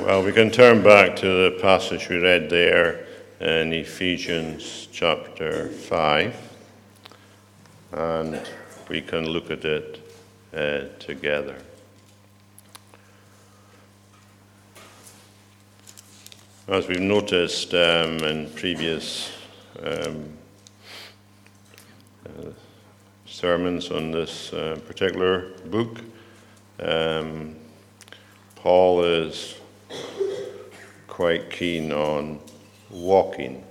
Well, we can turn back to the passage we read there in Ephesians chapter 5, and we can look at it uh, together. As we've noticed um, in previous um, uh, sermons on this uh, particular book, um, Paul is quite keen on walking.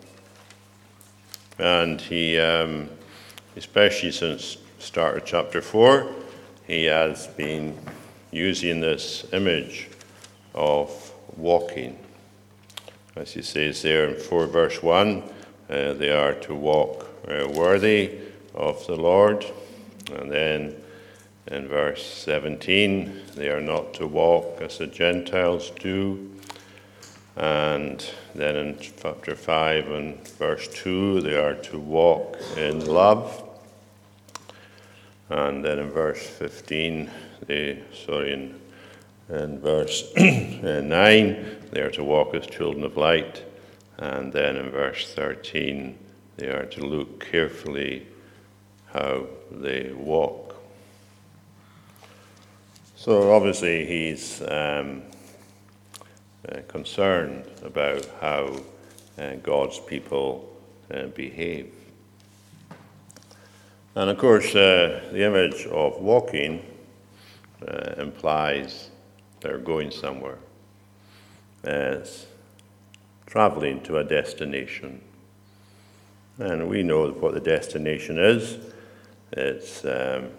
And he, um, especially since start of chapter 4, he has been using this image of walking. As he says there in 4 verse 1, uh, they are to walk uh, worthy of the Lord. And then in verse 17, they are not to walk as the Gentiles do. And then in chapter 5 and verse 2, they are to walk in love. And then in verse 15, they, sorry, in, in verse 9, they are to walk as children of light. And then in verse 13, they are to look carefully how they walk. So obviously, he's um, uh, concerned about how uh, God's people uh, behave. And of course, uh, the image of walking uh, implies they're going somewhere. It's traveling to a destination. And we know what the destination is it's um,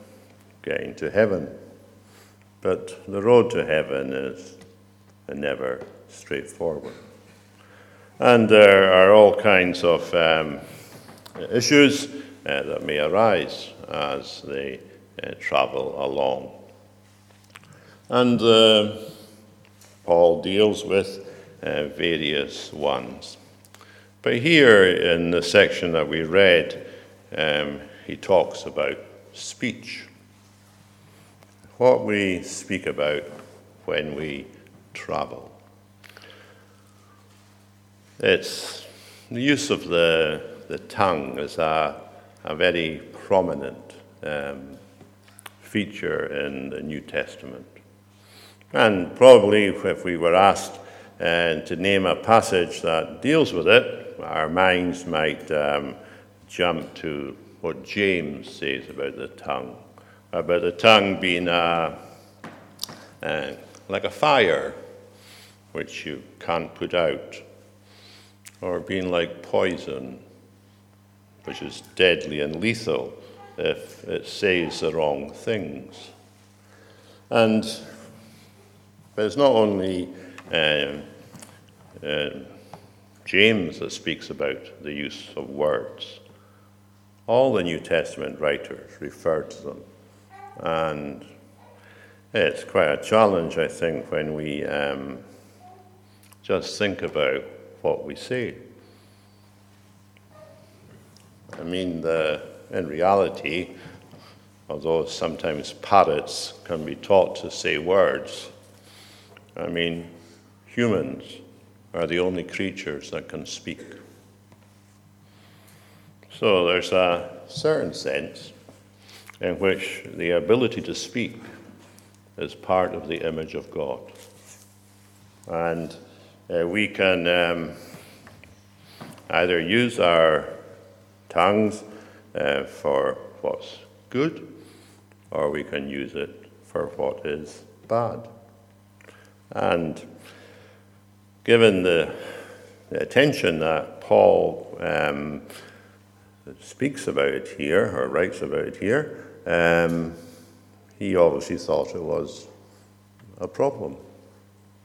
getting to heaven. But the road to heaven is never straightforward. And there are all kinds of um, issues uh, that may arise as they uh, travel along. And uh, Paul deals with uh, various ones. But here in the section that we read, um, he talks about speech. What we speak about when we travel. It's the use of the, the tongue is a, a very prominent um, feature in the New Testament. And probably if we were asked uh, to name a passage that deals with it, our minds might um, jump to what James says about the tongue, about the tongue being a, uh, like a fire which you can't put out, or being like poison, which is deadly and lethal if it says the wrong things. And it's not only um, uh, James that speaks about the use of words. All the New Testament writers refer to them. And it's quite a challenge, I think, when we um, just think about what we say. I mean, the, in reality, although sometimes parrots can be taught to say words, I mean, humans are the only creatures that can speak. So there's a certain sense in which the ability to speak is part of the image of God. And uh, we can um, either use our tongues uh, for what's good, or we can use it for what is bad. And given the, the attention that Paul um, speaks about here, or writes about here, um, he obviously thought it was a problem,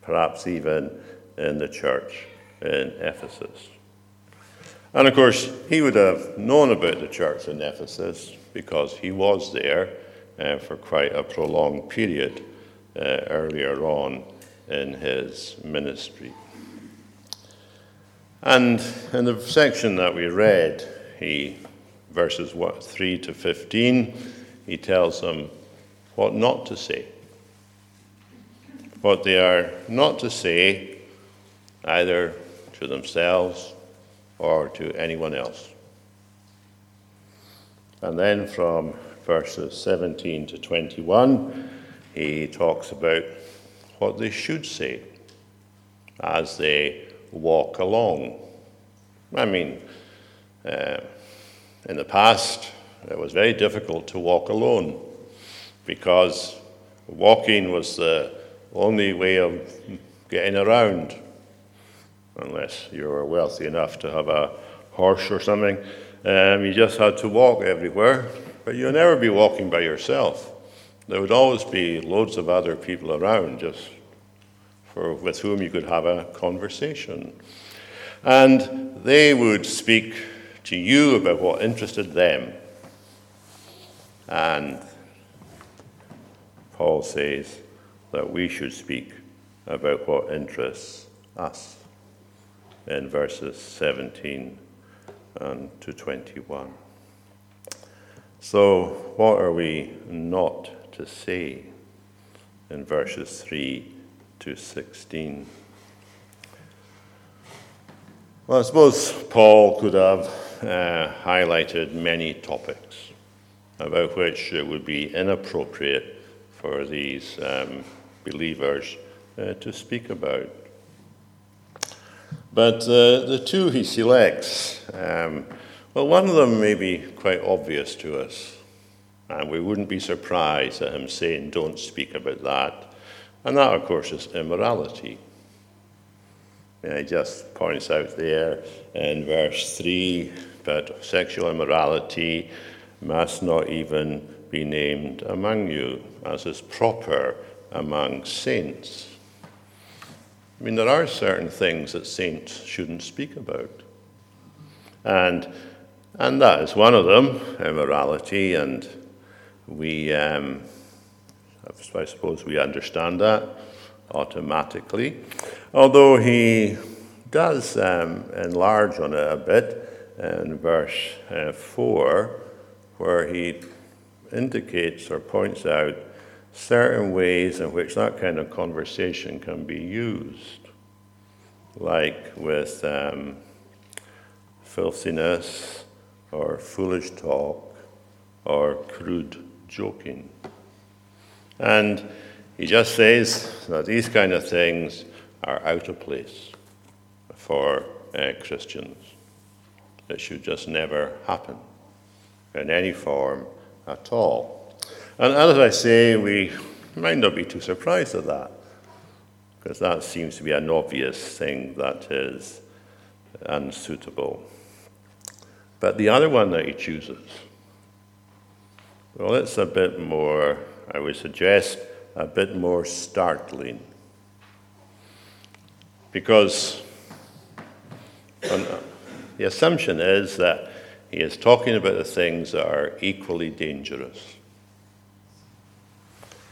perhaps even in the church in Ephesus. And of course, he would have known about the church in Ephesus because he was there uh, for quite a prolonged period uh, earlier on in his ministry. And in the section that we read, he verses 3 to 15, he tells them what not to say. What they are not to say either to themselves or to anyone else. And then from verses 17 to 21, he talks about what they should say as they walk along. I mean, uh, in the past, it was very difficult to walk alone because walking was the only way of getting around, unless you were wealthy enough to have a horse or something. Um, you just had to walk everywhere, but you'd never be walking by yourself. There would always be loads of other people around, just for, with whom you could have a conversation. And they would speak to you about what interested them. And Paul says that we should speak about what interests us in verses 17 and to 21. So, what are we not to say in verses 3 to 16? Well, I suppose Paul could have uh, highlighted many topics about which it would be inappropriate for these um, believers uh, to speak about. But uh, the two he selects, um, well, one of them may be quite obvious to us, and we wouldn't be surprised at him saying, don't speak about that. And that, of course, is immorality. And he just points out there in verse 3 that sexual immorality must not even be named among you, as is proper among saints. I mean, there are certain things that saints shouldn't speak about. And, and that is one of them, immorality, and we, um, I suppose we understand that automatically. Although he does um, enlarge on it a bit in verse uh, 4, where he indicates or points out certain ways in which that kind of conversation can be used, like with um, filthiness or foolish talk or crude joking. And he just says that these kind of things are out of place for uh, Christians. It should just never happen in any form at all. And as I say, we might not be too surprised at that, because that seems to be an obvious thing that is unsuitable. But the other one that he chooses, well, it's a bit more, I would suggest, a bit more startling. Because the assumption is that he is talking about the things that are equally dangerous.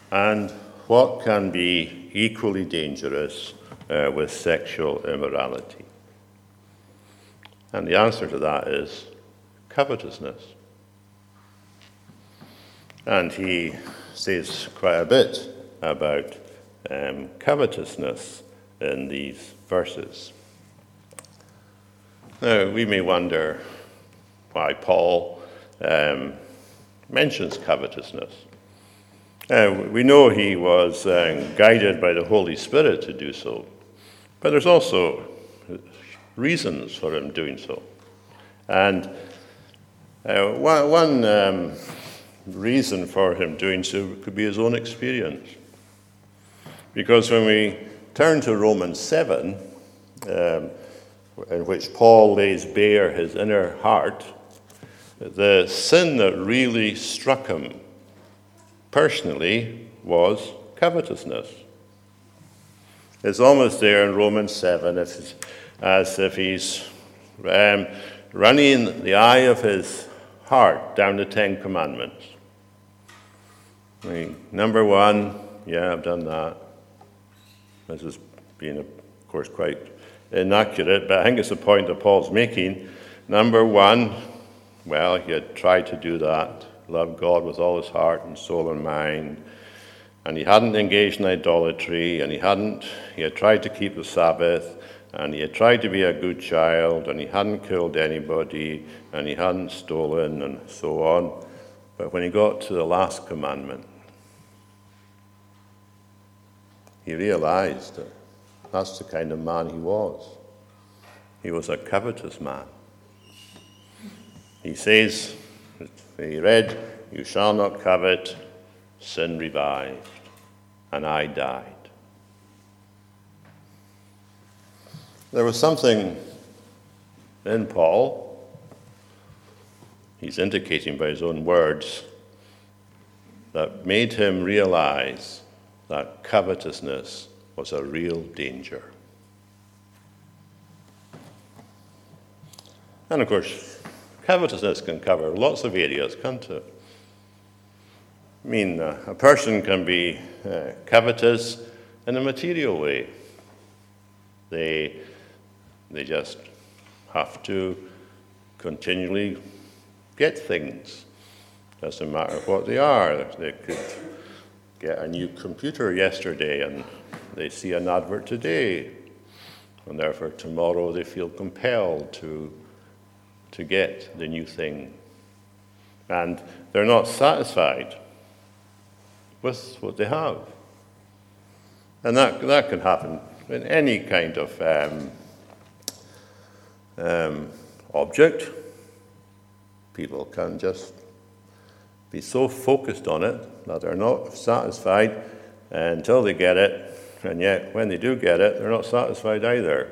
And what can be equally dangerous uh, with sexual immorality? And the answer to that is covetousness. And he says quite a bit about um, covetousness in these verses. Now, we may wonder why Paul um, mentions covetousness. Uh, we know he was uh, guided by the Holy Spirit to do so, but there's also reasons for him doing so. And uh, one, one um, reason for him doing so could be his own experience. Because when we turn to Romans 7, um, in which Paul lays bare his inner heart, the sin that really struck him personally was covetousness. It's almost there in Romans 7 as if he's um, running the eye of his heart down the Ten Commandments. I mean, number one, yeah, I've done that. This is being, of course, quite inaccurate, but I think it's the point that Paul's making. Number one, well, he had tried to do that loved God with all his heart and soul and mind. And he hadn't engaged in idolatry, and he hadn't, he had tried to keep the Sabbath, and he had tried to be a good child, and he hadn't killed anybody, and he hadn't stolen, and so on. But when he got to the last commandment, he realized that that's the kind of man he was. He was a covetous man. He says, he read, You shall not covet, sin revived, and I died. There was something in Paul, he's indicating by his own words, that made him realize that covetousness was a real danger. And of course, covetousness can cover lots of areas, can't it? I mean, a person can be uh, covetous in a material way. They, they just have to continually get things. Doesn't matter what they are. They could get a new computer yesterday and they see an advert today, and therefore tomorrow they feel compelled to, to get the new thing. And they're not satisfied with what they have. And that, that can happen in any kind of um, um, object. People can just be so focused on it that they're not satisfied until they get it, and yet when they do get it, they're not satisfied either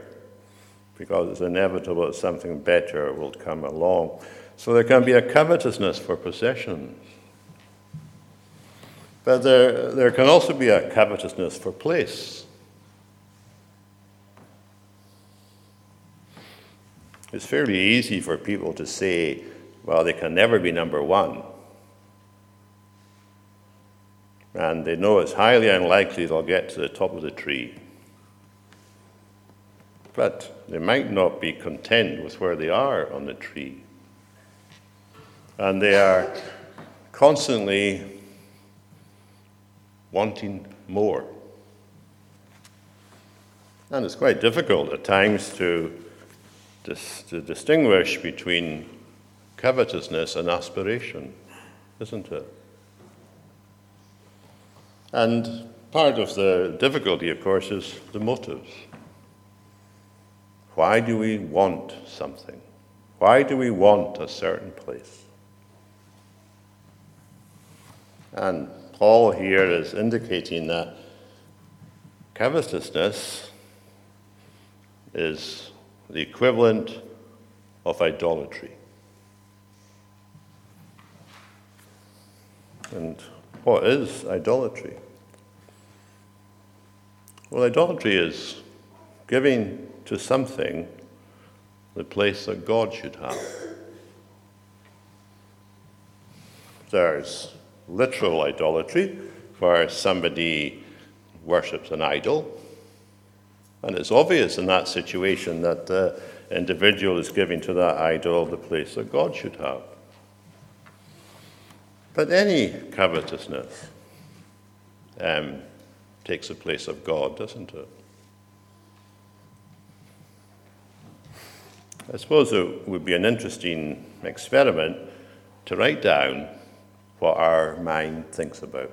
because it's inevitable that something better will come along. So there can be a covetousness for possessions. But there, there can also be a covetousness for place. It's fairly easy for people to say, well, they can never be number one. And they know it's highly unlikely they'll get to the top of the tree. But they might not be content with where they are on the tree. And they are constantly wanting more. And it's quite difficult at times to, dis- to distinguish between covetousness and aspiration, isn't it? And part of the difficulty, of course, is the motives. Why do we want something? Why do we want a certain place? And Paul here is indicating that covetousness is the equivalent of idolatry. And what is idolatry? Well, idolatry is giving to something the place that God should have. There's literal idolatry, where somebody worships an idol. And it's obvious in that situation that the individual is giving to that idol the place that God should have. But any covetousness um, takes the place of God, doesn't it? I suppose it would be an interesting experiment to write down what our mind thinks about.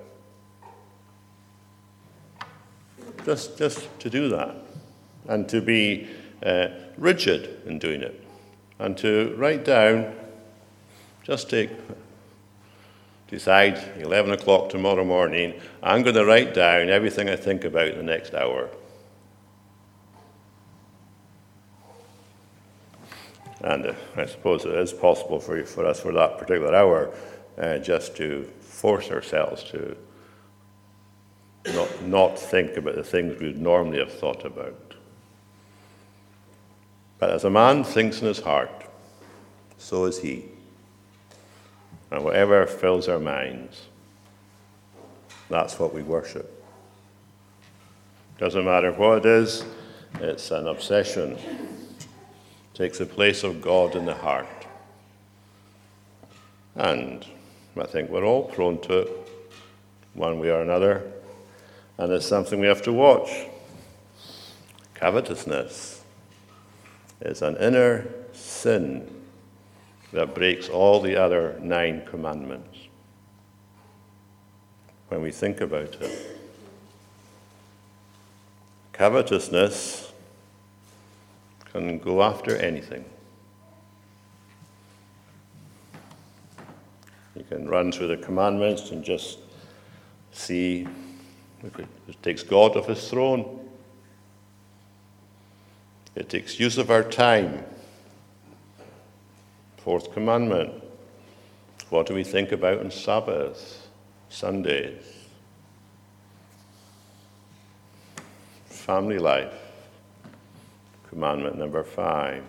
Just, just to do that, and to be uh, rigid in doing it, and to write down, just take, decide 11 o'clock tomorrow morning, I'm going to write down everything I think about the next hour. And uh, I suppose it is possible for, for us for that particular hour uh, just to force ourselves to not, not think about the things we would normally have thought about. But as a man thinks in his heart, so is he. And whatever fills our minds, that's what we worship. Doesn't matter what it is, it's an obsession. Takes the place of God in the heart. And I think we're all prone to it, one way or another, and it's something we have to watch. Covetousness is an inner sin that breaks all the other nine commandments. When we think about it, covetousness can go after anything. You can run through the commandments and just see it takes God off his throne. It takes use of our time. Fourth commandment. What do we think about on Sabbath, Sundays? Family life. Commandment number five.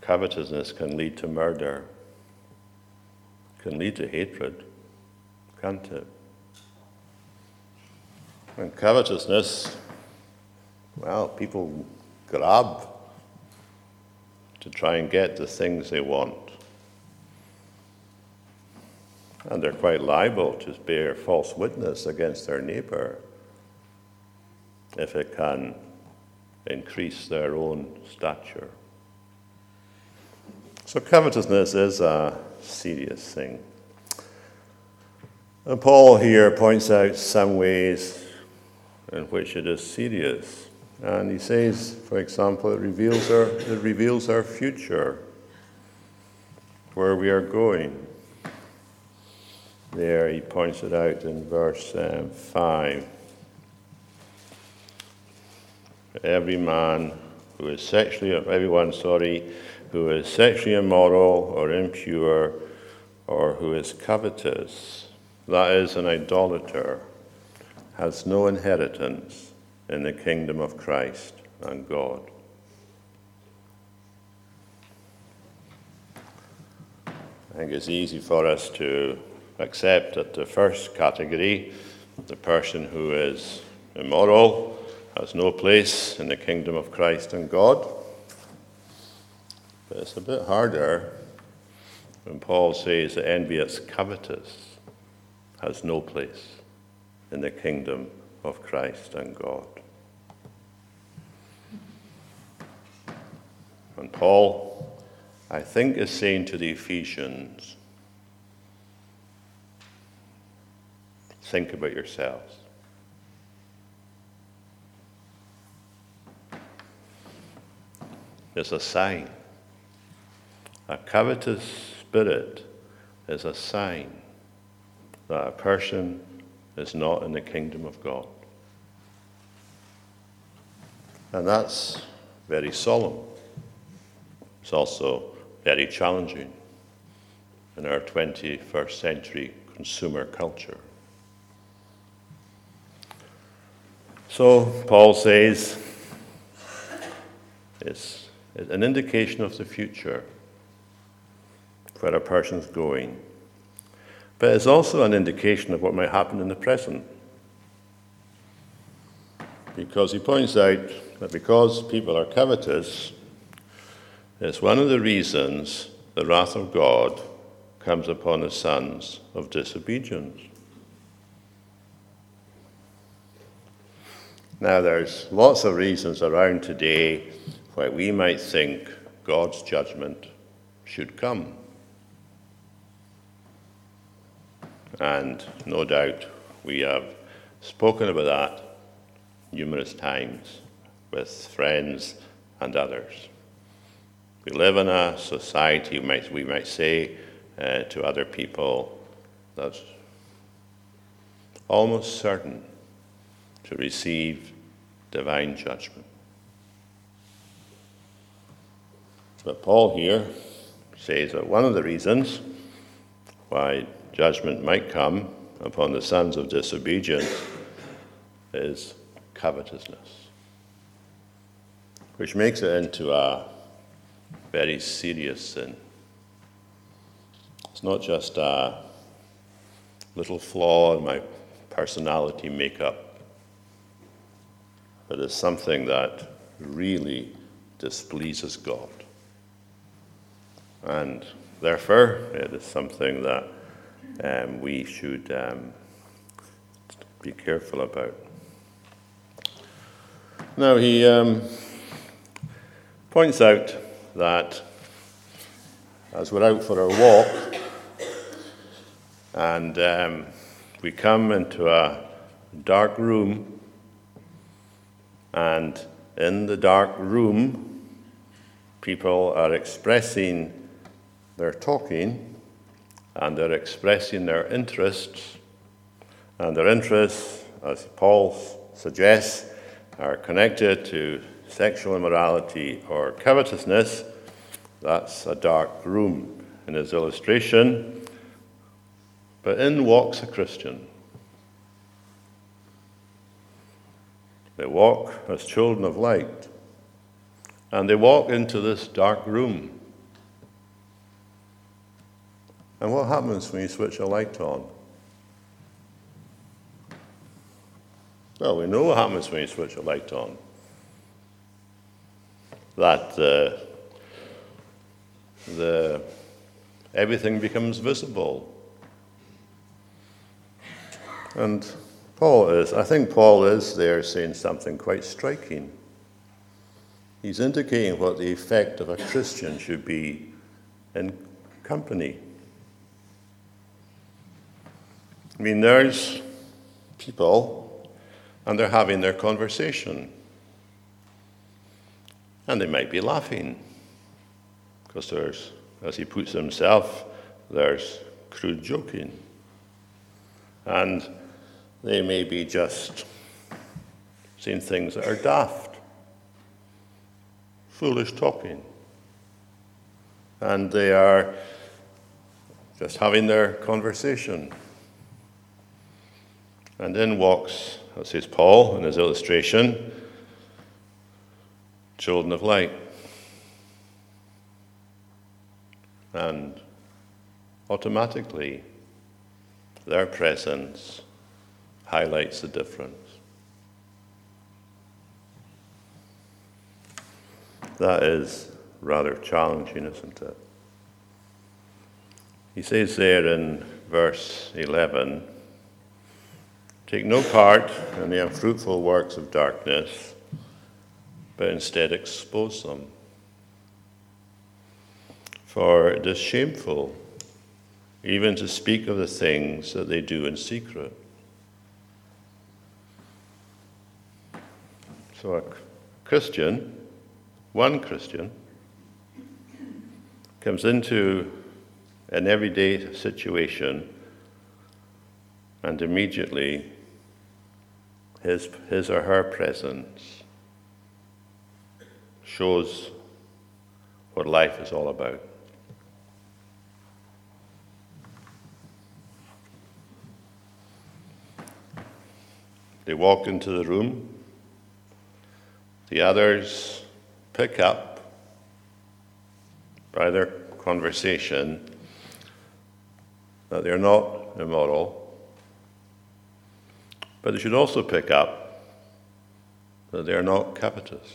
Covetousness can lead to murder, can lead to hatred, can't it? And covetousness, well, people grab to try and get the things they want. And they're quite liable to bear false witness against their neighbor if it can increase their own stature. So, covetousness is a serious thing. And Paul here points out some ways in which it is serious. And he says, for example, it reveals our, it reveals our future, where we are going. There, he points it out in verse um, 5. Every man who is sexually, everyone, sorry, who is sexually immoral or impure or who is covetous, that is an idolater, has no inheritance in the kingdom of Christ and God. I think it's easy for us to accept that the first category, the person who is immoral, has no place in the kingdom of Christ and God. But it's a bit harder when Paul says that envious, covetous has no place in the kingdom of Christ and God. And Paul, I think, is saying to the Ephesians think about yourselves. It's a sign. A covetous spirit is a sign that a person is not in the kingdom of God. And that's very solemn. It's also very challenging in our 21st century consumer culture. So, Paul says it's an indication of the future where a person's going but it's also an indication of what might happen in the present. Because he points out that because people are covetous, it's one of the reasons the wrath of God comes upon the sons of disobedience. Now, there's lots of reasons around today why we might think God's judgment should come. And no doubt we have spoken about that numerous times with friends and others. We live in a society, we might, we might say uh, to other people, that's almost certain to receive divine judgment. But Paul here says that one of the reasons why judgment might come upon the sons of disobedience is covetousness, which makes it into a very serious sin. It's not just a little flaw in my personality makeup, but it's something that really displeases God. And therefore, it is something that um, we should um, be careful about. Now, he, um, points out that as we're out for our walk and um, we come into a dark room, and in the dark room, people are expressing their talking and they're expressing their interests, and their interests, as Paul suggests, are connected to sexual immorality or covetousness, that's a dark room in his illustration. But in walks a Christian. They walk as children of light, and they walk into this dark room. And what happens when you switch a light on? Well, we know what happens when you switch a light on that uh, the, everything becomes visible. And Paul is, I think Paul is there saying something quite striking. He's indicating what the effect of a Christian should be in company. I mean, there's people, and they're having their conversation. And they might be laughing because there's, as he puts himself, there's crude joking. And they may be just saying things that are daft, foolish talking. And they are just having their conversation. And in walks, as says Paul in his illustration, children of light. And automatically, their presence highlights the difference. That is rather challenging, isn't it? He says there in verse 11 Take no part in the unfruitful works of darkness but instead expose them. For it is shameful even to speak of the things that they do in secret. So a Christian, one Christian, comes into an everyday situation and immediately his, his or her presence shows what life is all about. They walk into the room. The others pick up by their conversation that they're not immoral, but they should also pick up that they are not covetous.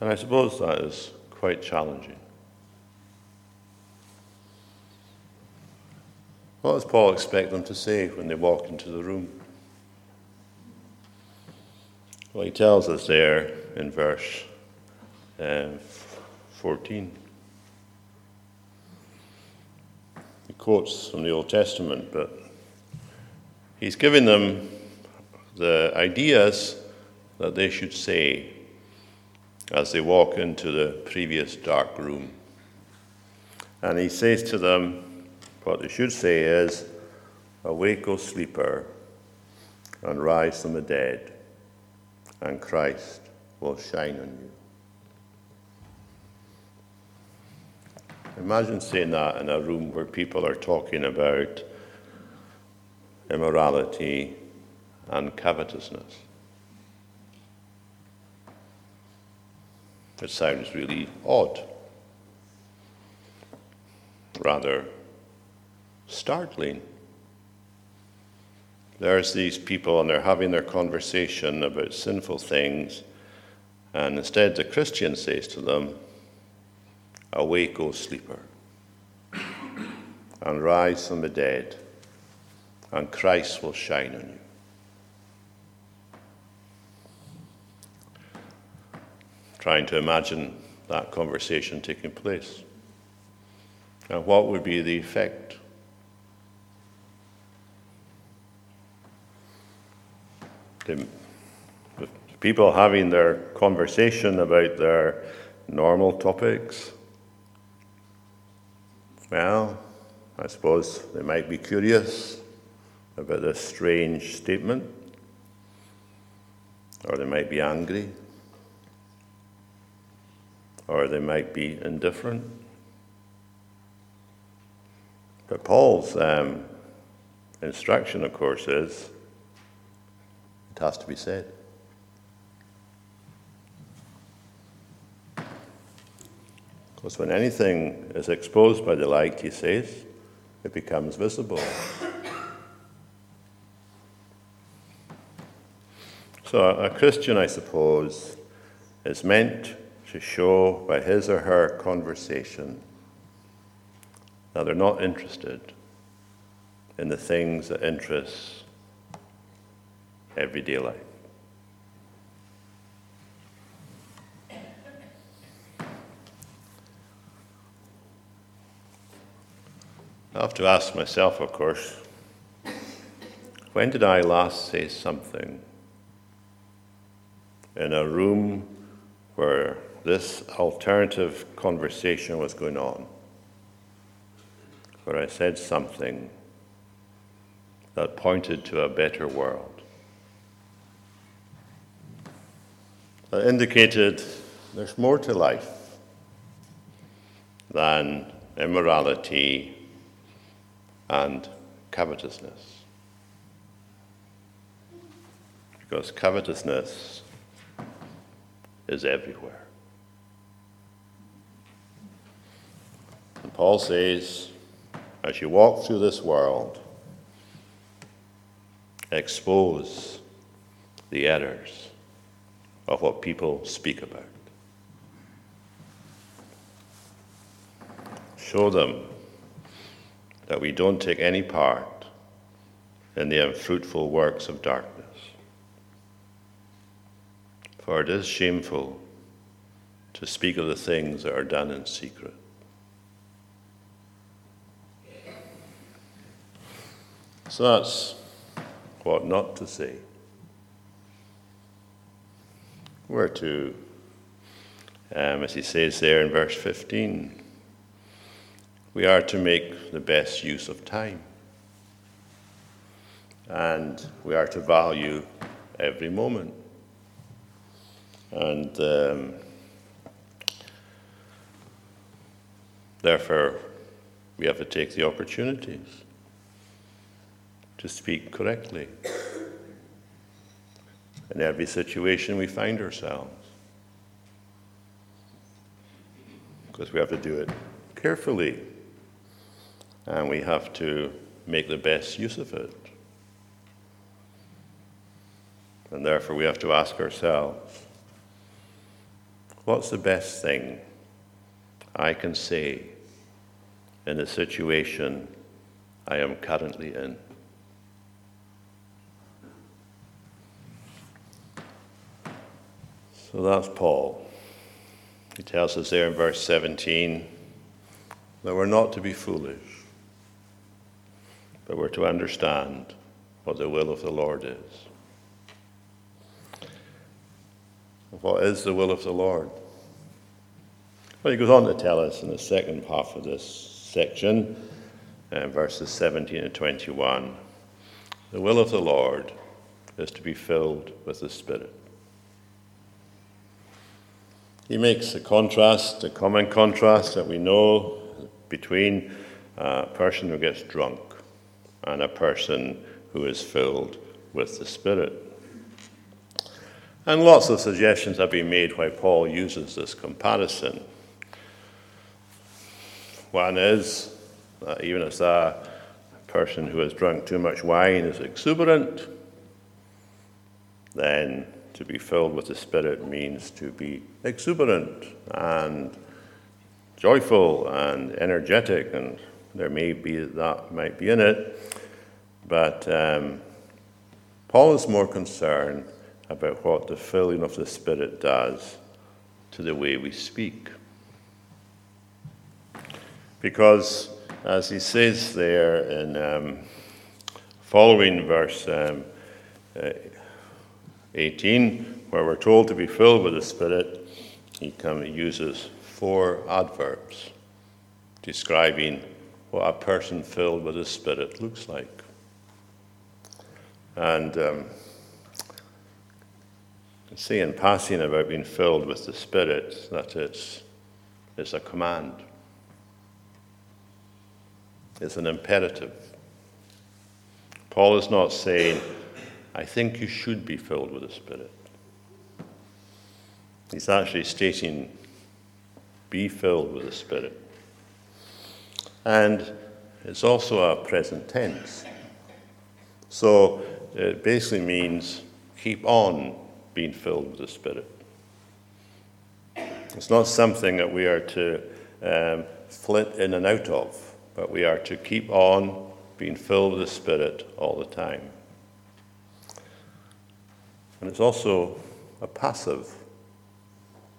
And I suppose that is quite challenging. What does Paul expect them to say when they walk into the room? Well, he tells us there in verse uh, 14. He quotes from the Old Testament, but he's giving them the ideas that they should say as they walk into the previous dark room. And he says to them, what they should say is, Awake, O sleeper, and rise from the dead, and Christ will shine on you. Imagine saying that in a room where people are talking about immorality and covetousness. It sounds really odd, rather startling. There's these people, and they're having their conversation about sinful things, and instead the Christian says to them, Awake, O sleeper, and rise from the dead, and Christ will shine on you. Trying to imagine that conversation taking place. And what would be the effect? The, people having their conversation about their normal topics well, I suppose they might be curious about this strange statement, or they might be angry, or they might be indifferent. But Paul's um, instruction, of course, is it has to be said. Because when anything is exposed by the light, he says, it becomes visible. So, a Christian, I suppose, is meant to show by his or her conversation that they're not interested in the things that interest everyday life. I have to ask myself, of course, when did I last say something in a room where this alternative conversation was going on, where I said something that pointed to a better world, that indicated there's more to life than immorality and covetousness. Because covetousness is everywhere. And Paul says, as you walk through this world, expose the errors of what people speak about. Show them that we don't take any part in the unfruitful works of darkness. For it is shameful to speak of the things that are done in secret. So that's what not to say. We're to, um, as he says there in verse 15, we are to make the best use of time. And we are to value every moment. And um, therefore, we have to take the opportunities to speak correctly in every situation we find ourselves. Because we have to do it carefully and we have to make the best use of it. And therefore, we have to ask ourselves what's the best thing I can say in the situation I am currently in? So that's Paul. He tells us there in verse 17 that we're not to be foolish but we're to understand what the will of the Lord is. What is the will of the Lord? Well, he goes on to tell us in the second half of this section, uh, verses 17 and 21. The will of the Lord is to be filled with the Spirit. He makes a contrast, a common contrast that we know between a person who gets drunk and a person who is filled with the Spirit. And lots of suggestions have been made why Paul uses this comparison. One is that even as a person who has drunk too much wine is exuberant, then to be filled with the Spirit means to be exuberant and joyful and energetic, and there may be that might be in it. But um, Paul is more concerned about what the filling of the Spirit does to the way we speak. Because, as he says there in um, following verse um, uh, 18, where we're told to be filled with the Spirit, he, come, he uses four adverbs describing what a person filled with the Spirit looks like. And um, say in passing about being filled with the Spirit that it's, it's a command, it's an imperative. Paul is not saying, I think you should be filled with the Spirit. He's actually stating, be filled with the Spirit. And it's also a present tense. So it basically means keep on being filled with the Spirit. It's not something that we are to um, flit in and out of, but we are to keep on being filled with the Spirit all the time. And it's also a passive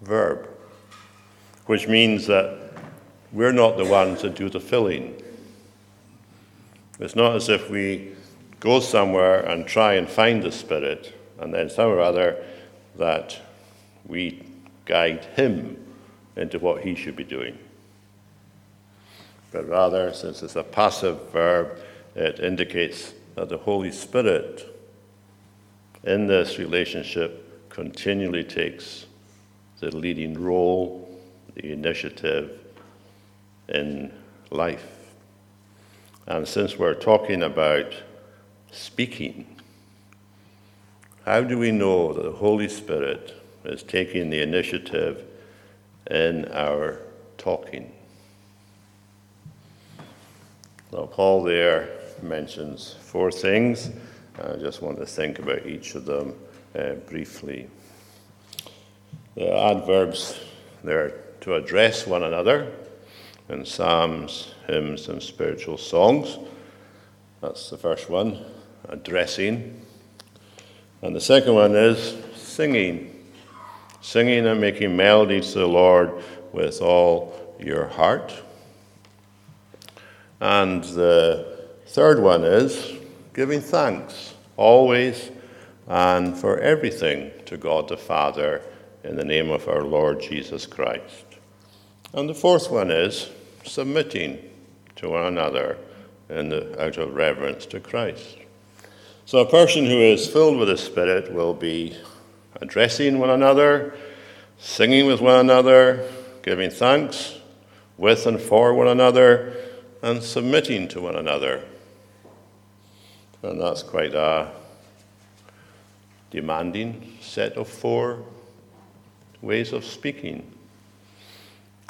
verb, which means that we're not the ones that do the filling. It's not as if we go somewhere and try and find the Spirit and then somehow or other that we guide him into what he should be doing. But rather, since it's a passive verb, it indicates that the Holy Spirit in this relationship continually takes the leading role, the initiative in life. And since we're talking about speaking, how do we know that the Holy Spirit is taking the initiative in our talking? Now, Paul there mentions four things. I just want to think about each of them uh, briefly. The adverbs, they're to address one another in psalms, hymns, and spiritual songs. That's the first one, Uh, addressing. And the second one is singing. Singing and making melodies to the Lord with all your heart. And the third one is giving thanks, always and for everything, to God the Father in the name of our Lord Jesus Christ. And the fourth one is submitting to one another in the, out of reverence to Christ. So, a person who is filled with the Spirit will be addressing one another, singing with one another, giving thanks with and for one another, and submitting to one another. And that's quite a demanding set of four ways of speaking,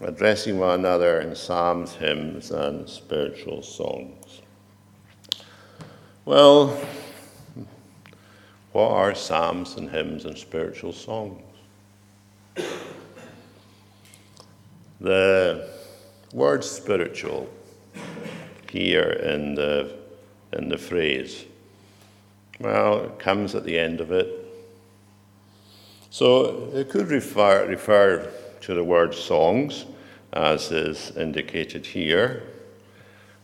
addressing one another in psalms, hymns, and spiritual songs. Well, what are psalms and hymns and spiritual songs? The word spiritual here in the, in the phrase, well, it comes at the end of it. So it could refer, refer to the word songs, as is indicated here,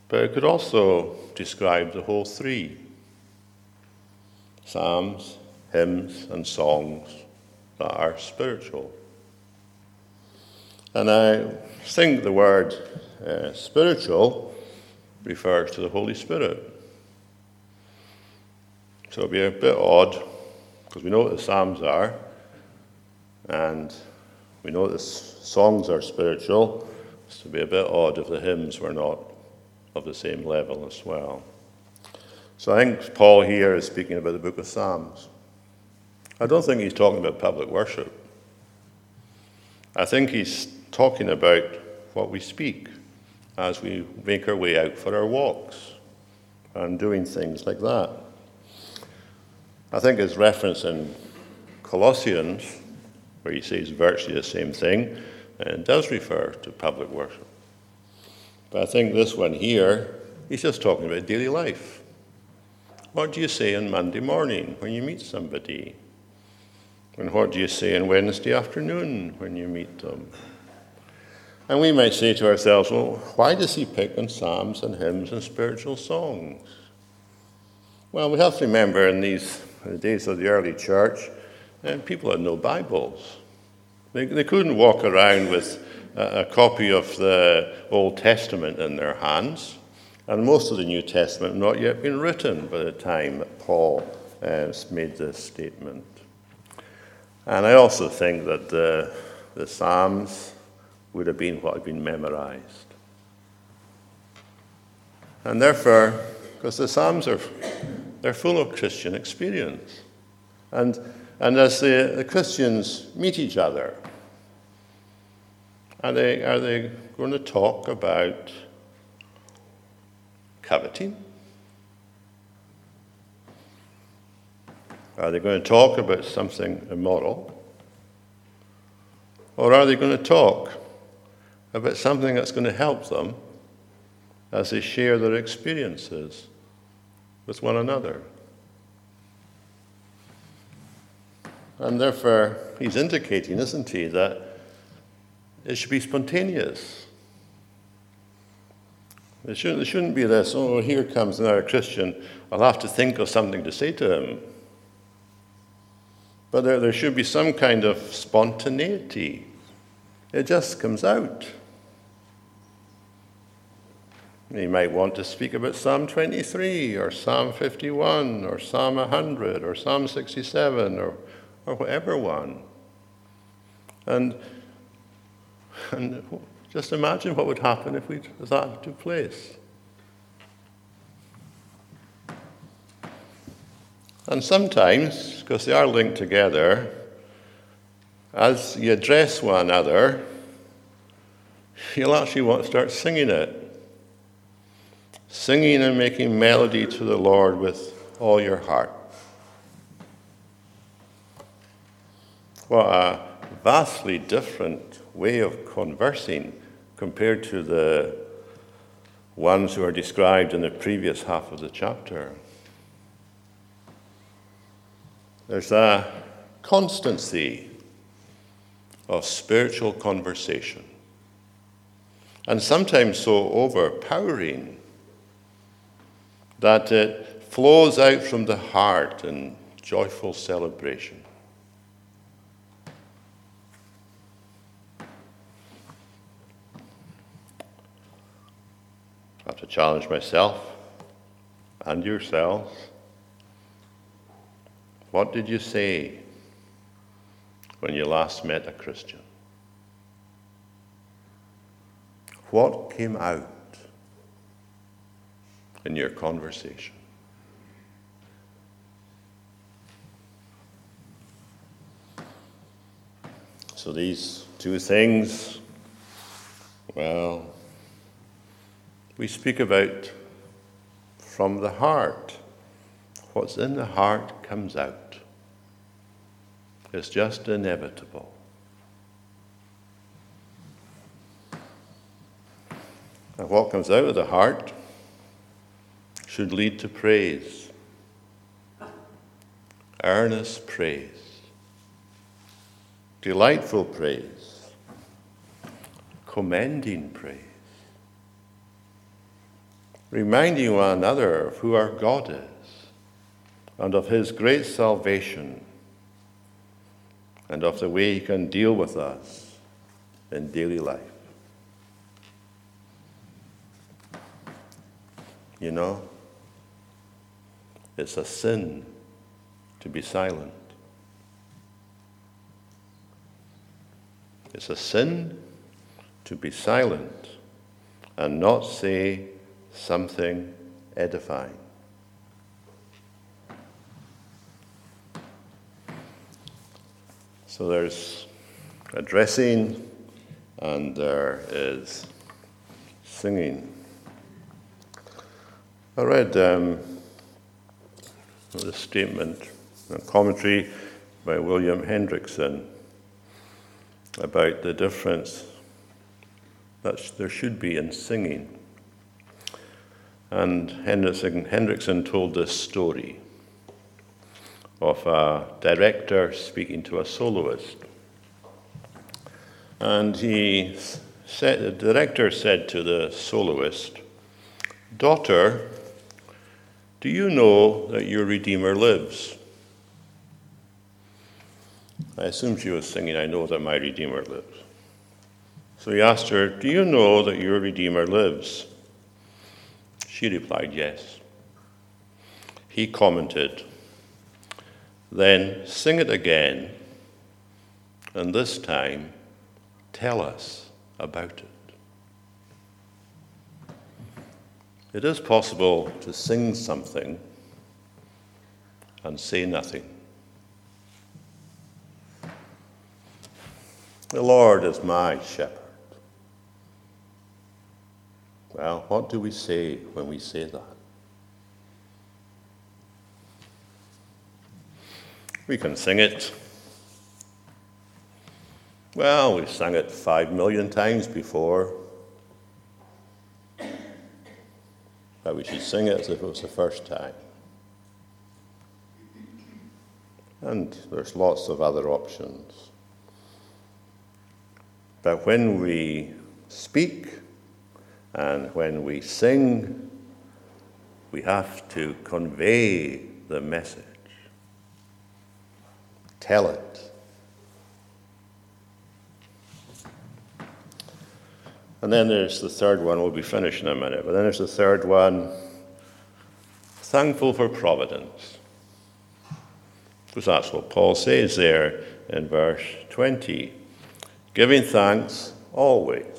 but it could also describe the whole three psalms, hymns, and songs that are spiritual. And I think the word uh, spiritual refers to the Holy Spirit. So it'd be a bit odd because we know what the Psalms are and we know the songs are spiritual. So it'll be a bit odd if the hymns were not of the same level as well. So I think Paul here is speaking about the book of Psalms. I don't think he's talking about public worship. I think he's talking about what we speak as we make our way out for our walks and doing things like that. I think his reference in Colossians, where he says virtually the same thing, and uh, does refer to public worship. But I think this one here, he's just talking about daily life. What do you say on Monday morning when you meet somebody? And what do you say on Wednesday afternoon when you meet them? And we might say to ourselves, well, why does he pick on psalms and hymns and spiritual songs? Well, we have to remember in these in the days of the early church, and uh, people had no Bibles. They, they couldn't walk around with a, a copy of the Old Testament in their hands, and most of the New Testament had not yet been written by the time that Paul uh, made this statement. And I also think that the, the Psalms would have been what had been memorized. And therefore, because the Psalms are they're full of Christian experience. And, and as the, the Christians meet each other, are they, are they going to talk about coveting? Are they going to talk about something immoral? Or are they going to talk about something that's going to help them as they share their experiences with one another? And therefore, he's indicating, isn't he, that it should be spontaneous. There shouldn't, shouldn't be this, oh, here comes another Christian, I'll have to think of something to say to him. But there, there should be some kind of spontaneity. It just comes out. You might want to speak about Psalm 23 or Psalm 51 or Psalm 100 or Psalm 67 or, or whatever one. And, and just imagine what would happen if that took place. And sometimes, because they are linked together, as you address one another, you'll actually want to start singing it. Singing and making melody to the Lord with all your heart. What a vastly different way of conversing compared to the ones who are described in the previous half of the chapter. There's a constancy of spiritual conversation, and sometimes so overpowering that it flows out from the heart in joyful celebration. Have to challenge myself and yourselves what did you say when you last met a Christian? What came out in your conversation? So these two things, well, we speak about from the heart. What's in the heart comes out. It's just inevitable. And what comes out of the heart should lead to praise, earnest praise, delightful praise, commending praise, reminding one another of who our God is and of his great salvation and of the way He can deal with us in daily life. You know, it's a sin to be silent. It's a sin to be silent and not say something edifying. So there's addressing and there is singing. I read um, the statement, a commentary by William Hendriksen about the difference that there should be in singing. And Hendriksen, Hendriksen told this story of a director speaking to a soloist. And he said, the director said to the soloist, Daughter, do you know that your Redeemer lives? I assume she was singing, I know that my Redeemer lives. So he asked her, Do you know that your Redeemer lives? She replied, Yes. He commented, Then sing it again, and this time tell us about it. It is possible to sing something and say nothing. The Lord is my shepherd. Well, what do we say when we say that? We can sing it. Well, we've sung it five million times before. But we should sing it as if it was the first time. And there's lots of other options. But when we speak and when we sing, we have to convey the message, tell it. And then there's the third one, we'll be finished in a minute, but then there's the third one thankful for providence. Because that's what Paul says there in verse 20 giving thanks always.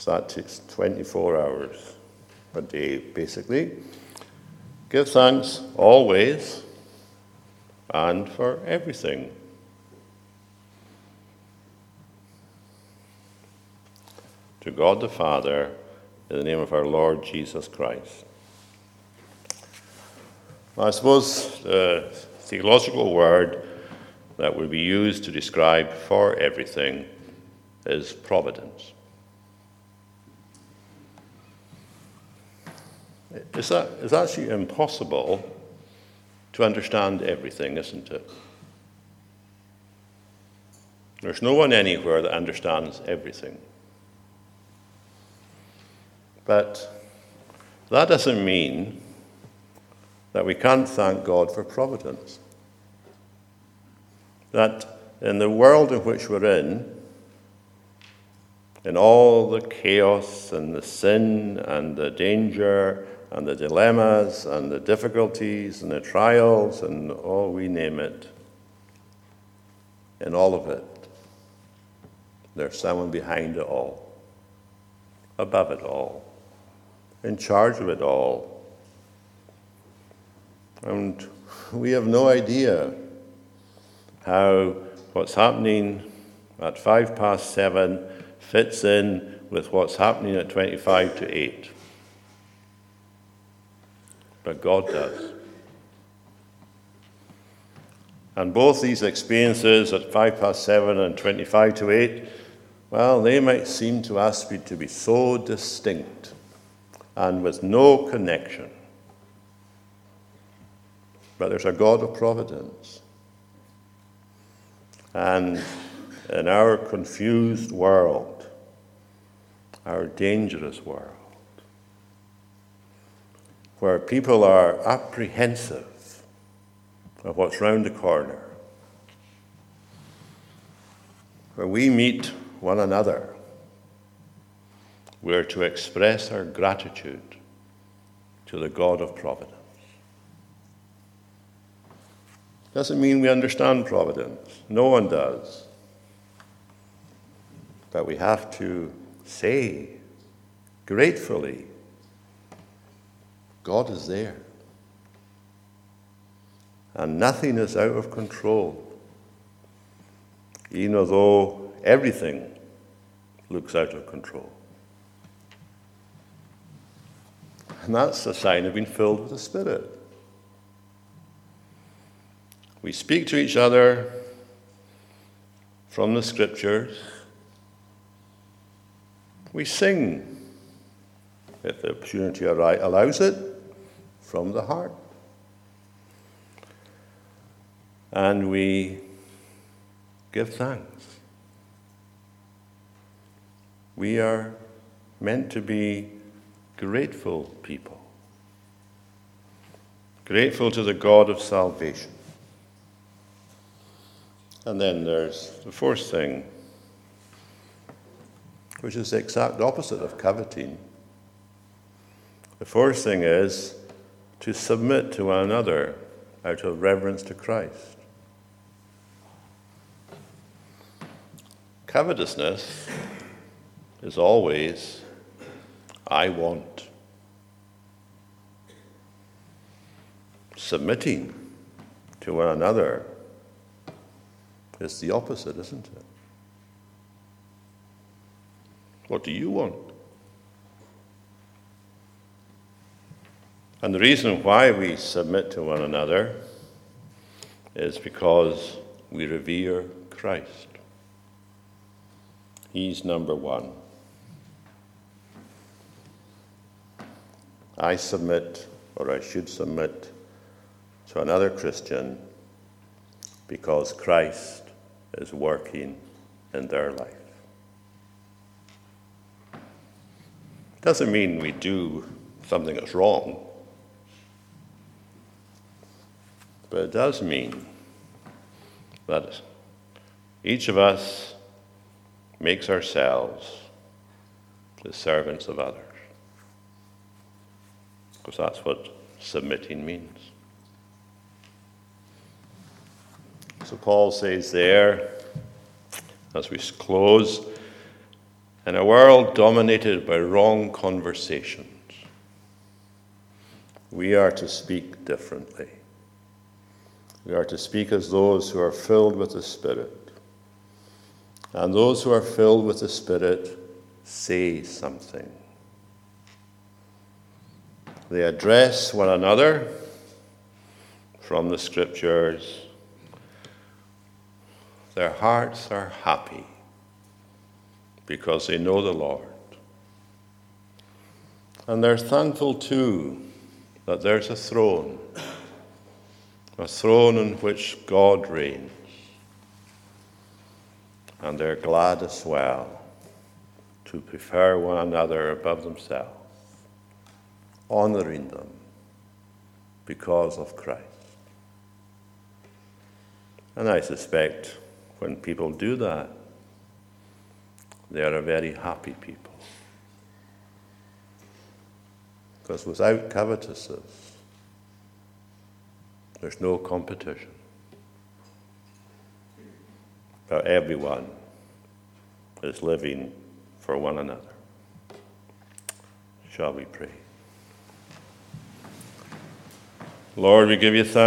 So that takes 24 hours a day, basically. Give thanks always and for everything. To God the Father, in the name of our Lord Jesus Christ. I suppose the theological word that would be used to describe for everything is providence. It's, it's actually impossible to understand everything, isn't it? There's no one anywhere that understands everything. But that doesn't mean that we can't thank God for providence. That in the world in which we're in, in all the chaos and the sin and the danger and the dilemmas and the difficulties and the trials and all we name it, in all of it, there's someone behind it all, above it all, in charge of it all. And we have no idea how what's happening at five past seven fits in with what's happening at 25 to 8. But God does. And both these experiences at 5 past 7 and 25 to 8, well, they might seem to us to be so distinct and with no connection. But there's a God of providence. And in our confused world, our dangerous world, where people are apprehensive of what's round the corner, where we meet one another, we're to express our gratitude to the God of providence. Doesn't mean we understand providence. No one does. But we have to say gratefully, God is there. And nothing is out of control, even though everything looks out of control. And that's a sign of being filled with the Spirit. We speak to each other from the scriptures. We sing, if the opportunity allows it, from the heart. and we give thanks. We are meant to be grateful people, grateful to the God of salvation. And then there's the fourth thing, which is the exact opposite of coveting. The fourth thing is to submit to one another out of reverence to Christ. Covetousness is always, I want. Submitting to one another is the opposite, isn't it? What do you want? And the reason why we submit to one another is because we revere Christ. He's number one. I submit, or I should submit, to another Christian because Christ is working in their life. Doesn't mean we do something that's wrong, but it does mean that each of us makes ourselves the servants of others. Because that's what submitting means. So Paul says there, as we close, in a world dominated by wrong conversations, we are to speak differently. We are to speak as those who are filled with the Spirit. And those who are filled with the Spirit say something. They address one another from the Scriptures. Their hearts are happy because they know the Lord. And they're thankful too that there's a throne, a throne in which God reigns and they're glad as well to prefer one another above themselves, honoring them because of Christ. And I suspect when people do that, they are a very happy people. Because without covetousness, there's no competition but everyone is living for one another. Shall we pray? Lord, we give you thanks.